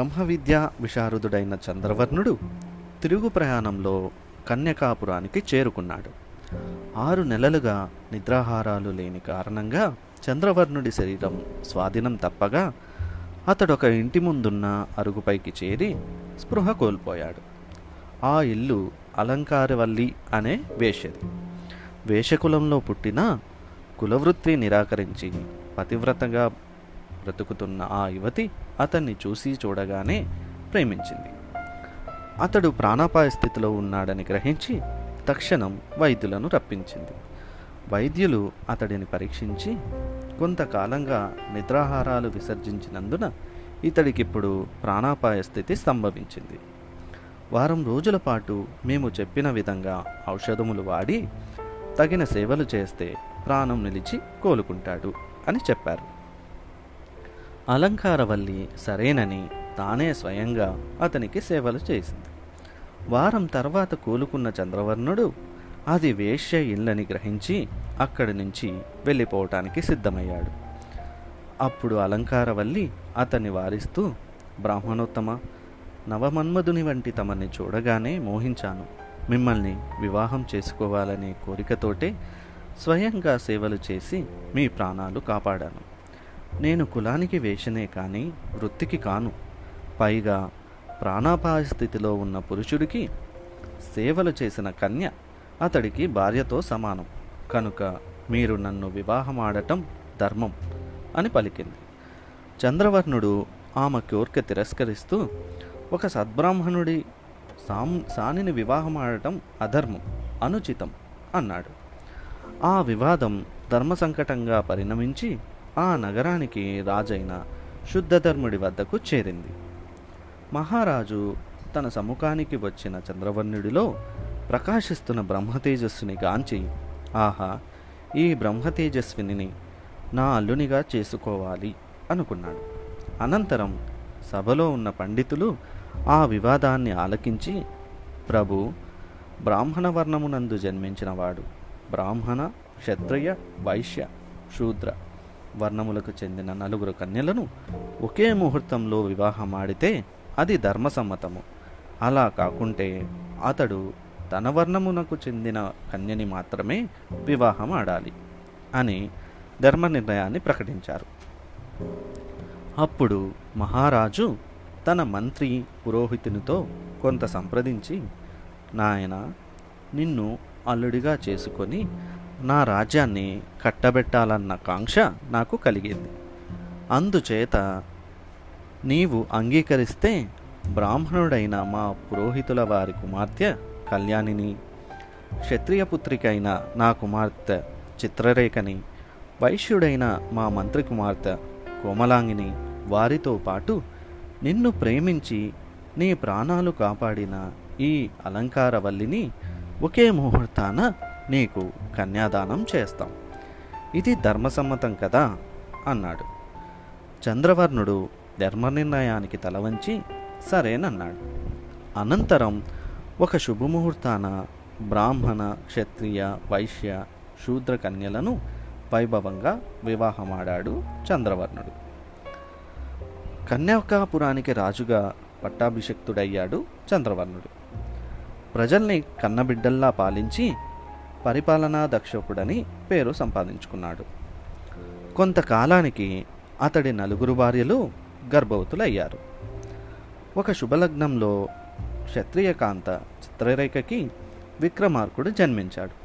బ్రహ్మ విద్యా విశారదుడైన చంద్రవర్ణుడు తిరుగు ప్రయాణంలో కన్యకాపురానికి చేరుకున్నాడు. ఆరు నెలలుగా నిద్రాహారాలు లేని కారణంగా చంద్రవర్ణుడి శరీరం స్వాధీనం తప్పగా అతడొక ఇంటి ముందున్న అరుగుపైకి చేరి స్పృహ కోల్పోయాడు. ఆ ఇల్లు అలంకారవల్లి అనే వేషది. వేషకులంలో పుట్టిన కులవృత్తి నిరాకరించి పతివ్రతగా బ్రతుకుతున్న ఆ యువతి అతన్ని చూసి చూడగానే ప్రేమించింది. అతడు ప్రాణాపాయ స్థితిలో ఉన్నాడని గ్రహించి తక్షణం వైద్యులను రప్పించింది. వైద్యులు అతడిని పరీక్షించి కొంతకాలంగా నిద్రాహారాలు విసర్జించినందున ఇతడికిప్పుడు ప్రాణాపాయ స్థితి సంభవించింది. వారం రోజుల పాటు మేము చెప్పిన విధంగా ఔషధములు వాడి తగిన సేవలు చేస్తే ప్రాణం నిలిచి కోలుకుంటాడు అని చెప్పారు. అలంకారవల్లి సరేనని తానే స్వయంగా అతనికి సేవలు చేసింది. వారం తర్వాత కోలుకున్న చంద్రవర్ణుడు అది వేశ్య ఇల్లని గ్రహించి అక్కడి నుంచి వెళ్ళిపోవటానికి సిద్ధమయ్యాడు. అప్పుడు అలంకారవల్లి అతన్ని వారిస్తూ బ్రాహ్మణోత్తమ నవమన్మధుని వంటి తమని చూడగానే మోహించాను. మిమ్మల్ని వివాహం చేసుకోవాలనే కోరికతోటే స్వయంగా సేవలు చేసి మీ ప్రాణాలు కాపాడాను. నేను కులానికి వేషనే కానీ వృత్తికి కాను. పైగా ప్రాణాపాయ స్థితిలో ఉన్న పురుషుడికి సేవలు చేసిన కన్య అతడికి భార్యతో సమానం. కనుక మీరు నన్ను వివాహమాడటం ధర్మం అని పలికింది. చంద్రవర్ణుడు ఆమె కోరిక తిరస్కరిస్తూ ఒక సద్బ్రాహ్మణుడి సాం సానిని వివాహమాడటం అధర్మం అనుచితం అన్నాడు. ఆ వివాదం ధర్మ సంకటంగా పరిణమించి ఆ నగరానికి రాజైన శుద్ధధర్ముడి వద్దకు చేరింది. మహారాజు తన సముఖానికి వచ్చిన చంద్రవర్ణుడిలో ప్రకాశిస్తున్న బ్రహ్మతేజస్సుని గాంచి ఆహా ఈ బ్రహ్మతేజస్విని నా అల్లునిగా చేసుకోవాలి అనుకున్నాడు. అనంతరం సభలో ఉన్న పండితులు ఆ వివాదాన్ని ఆలకించి ప్రభు బ్రాహ్మణ వర్ణమునందు జన్మించినవాడు బ్రాహ్మణ క్షత్రియ వైశ్య శూద్ర వర్ణములకు చెందిన నలుగురు కన్యలను ఒకే ముహూర్తంలో వివాహమాడితే అది ధర్మసమ్మతము. అలా కాకుంటే అతడు తన వర్ణమునకు చెందిన కన్యని మాత్రమే వివాహం ఆడాలి అని ధర్మ నిర్ణయాన్ని ప్రకటించారు. అప్పుడు మహారాజు తన మంత్రి పురోహితునితో కొంత సంప్రదించి నాయన నిన్ను అల్లుడిగా చేసుకొని నా రాజ్యాన్ని కట్టబెట్టాలన్న కాంక్ష నాకు కలిగింది. అందుచేత నీవు అంగీకరిస్తే బ్రాహ్మణుడైన మా పురోహితుల వారి కుమార్తె కళ్యాణిని క్షత్రియపుత్రికైన నా కుమార్తె చిత్రరేఖని వైశ్యుడైన మా మంత్రి కుమార్తె కోమలాంగిని వారితో పాటు నిన్ను ప్రేమించి నీ ప్రాణాలు కాపాడిన ఈ అలంకారవల్లిని ఒకే ముహూర్తాన నీకు కన్యాదానం చేస్తాం. ఇది ధర్మసమ్మతం కదా? అన్నాడు. చంద్రవర్ణుడు ధర్మ నిర్ణయానికి తలవంచి సరేనన్నాడు. అనంతరం ఒక శుభముహూర్తాన బ్రాహ్మణ క్షత్రియ వైశ్య శూద్ర కన్యలను వైభవంగా వివాహమాడాడు చంద్రవర్ణుడు. కన్యాకాపురానికి రాజుగా పట్టాభిషక్తుడయ్యాడు చంద్రవర్ణుడు. ప్రజల్ని కన్నబిడ్డల్లా పాలించి పరిపాలనా దక్షకుడని పేరు సంపాదించుకున్నాడు. కొంతకాలానికి అతడి నలుగురు భార్యలు గర్భవతులయ్యారు. ఒక శుభలగ్నంలో క్షత్రియకాంత చిత్రరేఖకి విక్రమార్కుడు జన్మించాడు.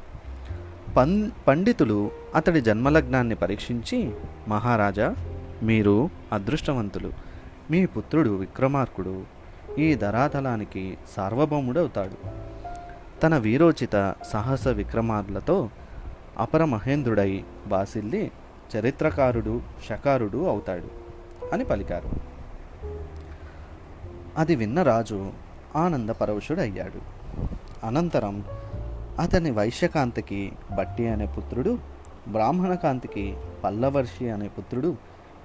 పం పండితులు అతడి జన్మలగ్నాన్ని పరీక్షించి మహారాజా మీరు అదృష్టవంతులు. మీ పుత్రుడు విక్రమార్కుడు ఈ ధరాతలానికి సార్వభౌముడవుతాడు. తన వీరోచిత సాహస విక్రమార్లతో అపర మహేంద్రుడై బాసిల్లి చరిత్రకారుడు శకారుడు అవుతాడు అని పలికారు. అది విన్న రాజు ఆనంద పరవశుడయ్యాడు. అనంతరం అతని వైశ్యకాంతికి బట్టి అనే పుత్రుడు బ్రాహ్మణకాంతికి పల్లవర్షి అనే పుత్రుడు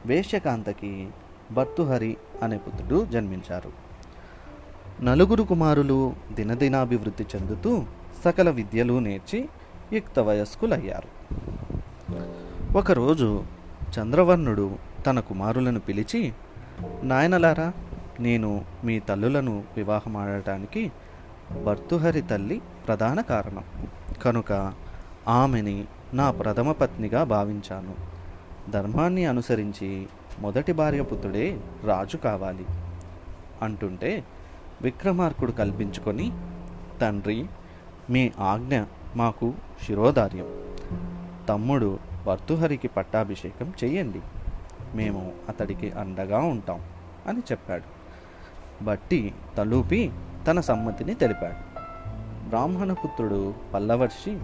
వేశ్యకాంతకి భర్తుహరి అనే పుత్రుడు జన్మించారు. నలుగురు కుమారులు దినదినాభివృద్ధి చెందుతూ సకల విద్యలు నేర్చి యుక్త వయస్కులయ్యారు ఒకరోజు చంద్రవర్ణుడు తన కుమారులను పిలిచి నాయనలారా నేను మీ తల్లులను వివాహమాడటానికి భర్తుహరి తల్లి ప్రధాన కారణం. కనుక ఆమెని నా ప్రథమ పత్నిగా భావించాను. ధర్మాన్ని అనుసరించి మొదటి భార్య పుత్రుడే రాజు కావాలి అంటుంటే విక్రమార్కుడు కల్పించుకొని తండ్రి మీ ఆజ్ఞ మాకు శిరోధార్యం. తమ్ముడు భర్తుహరికి పట్టాభిషేకం చెయ్యండి. మేము అతడికి అండగా ఉంటాం అని చెప్పాడు. బట్టి తలూపి తన సమ్మతిని తెలిపాడు. బ్రాహ్మణపుత్రుడు పల్లవర్షి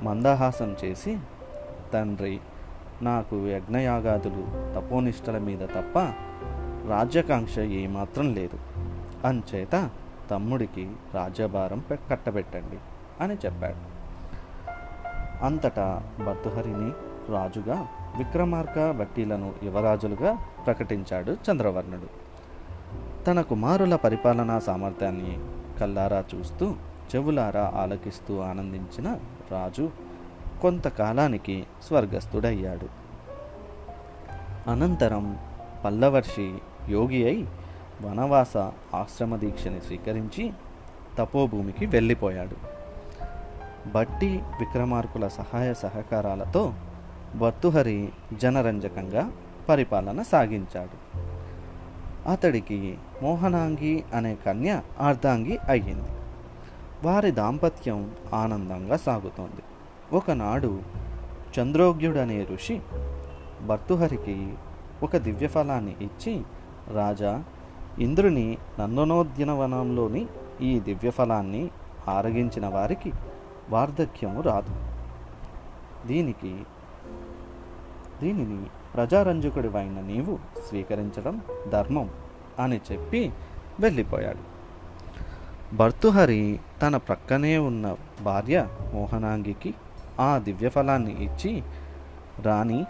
మందహాసం చేసి తండ్రి నాకు యజ్ఞయాగాదులు తపోనిష్టల మీద తప్ప రాజ్యాకాంక్ష ఏమాత్రం లేదు. అంచేత తమ్ముడికి రాజ్యభారం పె- కట్టబెట్టండి అని చెప్పాడు. అంతటా భర్తృహరిని రాజుగా విక్రమార్క భట్టీలను యువరాజులుగా ప్రకటించాడు చంద్రవర్ణుడు. తన కుమారుల పరిపాలనా సామర్థ్యాన్ని కల్లారా చూస్తూ చెవులారా ఆలకిస్తూ ఆనందించిన రాజు కొంతకాలానికి స్వర్గస్థుడయ్యాడు. అనంతరం పల్లవర్షి యోగి అయి వనవాస ఆశ్రమ దీక్షని స్వీకరించి తపోభూమికి వెళ్ళిపోయాడు. బట్టి విక్రమార్కుల సహాయ సహకారాలతో భర్తుహరి జనరంజకంగా పరిపాలన సాగించాడు. అతడికి మోహనాంగి అనే కన్య అర్ధాంగి అయ్యింది. వారి దాంపత్యం ఆనందంగా సాగుతోంది. ఒకనాడు చంద్రోగ్యుడనే ఋషి భర్తుహరికి ఒక దివ్యఫలాన్ని ఇచ్చి రాజా ఇంద్రుని నందనోద్యనవనంలోని ఈ దివ్యఫలాన్ని ఆరగించిన వారికి వార్ధక్యము రాదు. దీనికి దీనిని ప్రజారంజకుడివైన నీవు స్వీకరించడం ధర్మం అని చెప్పి వెళ్ళిపోయాడు. భర్తుహరి తన ప్రక్కనే ఉన్న భార్య మోహనాంగికి ఆ దివ్యఫలాన్ని ఇచ్చి రాణి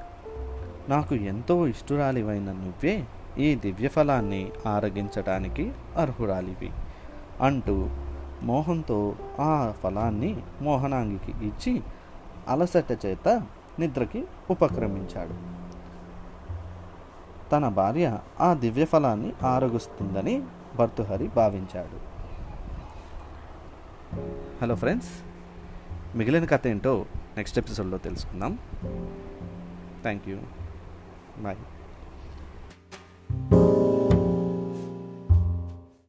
నాకు ఎంతో ఇష్టురాలివైన నువ్వే ఈ దివ్యఫలాన్ని ఆరగించటానికి అర్హురాలివి. అంటూ మోహంతో ఆ ఫలాన్ని మోహనాంగికి ఇచ్చి అలసట చేత నిద్రకి ఉపక్రమించాడు. తన భార్య ఆ దివ్యఫలాన్ని ఆరగుస్తుందని భర్తుహరి భావించాడు. హలో ఫ్రెండ్స్ మిగిలిన కథ ఏంటో నెక్స్ట్ ఎపిసోడ్లో తెలుసుకుందాం. Thank you. బాయ్.